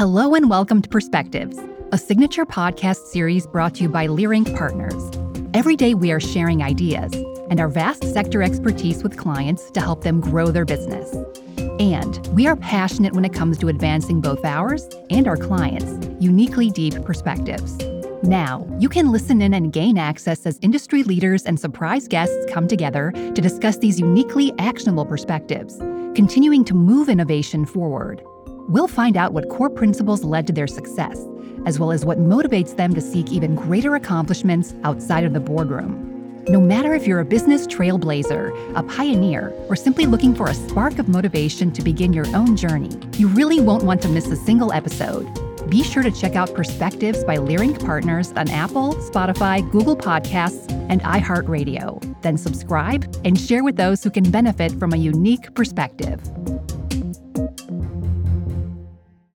Hello and welcome to Perspectives, a signature podcast series brought to you by Leerink Partners. Every day we are sharing ideas and our vast sector expertise with clients to help them grow their business. And we are passionate when it comes to advancing both ours and our clients' uniquely deep perspectives. Now, you can listen in and gain access as industry leaders and surprise guests come together to discuss these uniquely actionable perspectives, continuing to move innovation forward. We'll find out what core principles led to their success, as well as what motivates them to seek even greater accomplishments outside of the boardroom. No matter if you're a business trailblazer, a pioneer, or simply looking for a spark of motivation to begin your own journey, you really won't want to miss a single episode. Be sure to check out Perspectives by Leerink Partners on Apple, Spotify, Google Podcasts, and iHeartRadio. Then subscribe and share with those who can benefit from a unique perspective.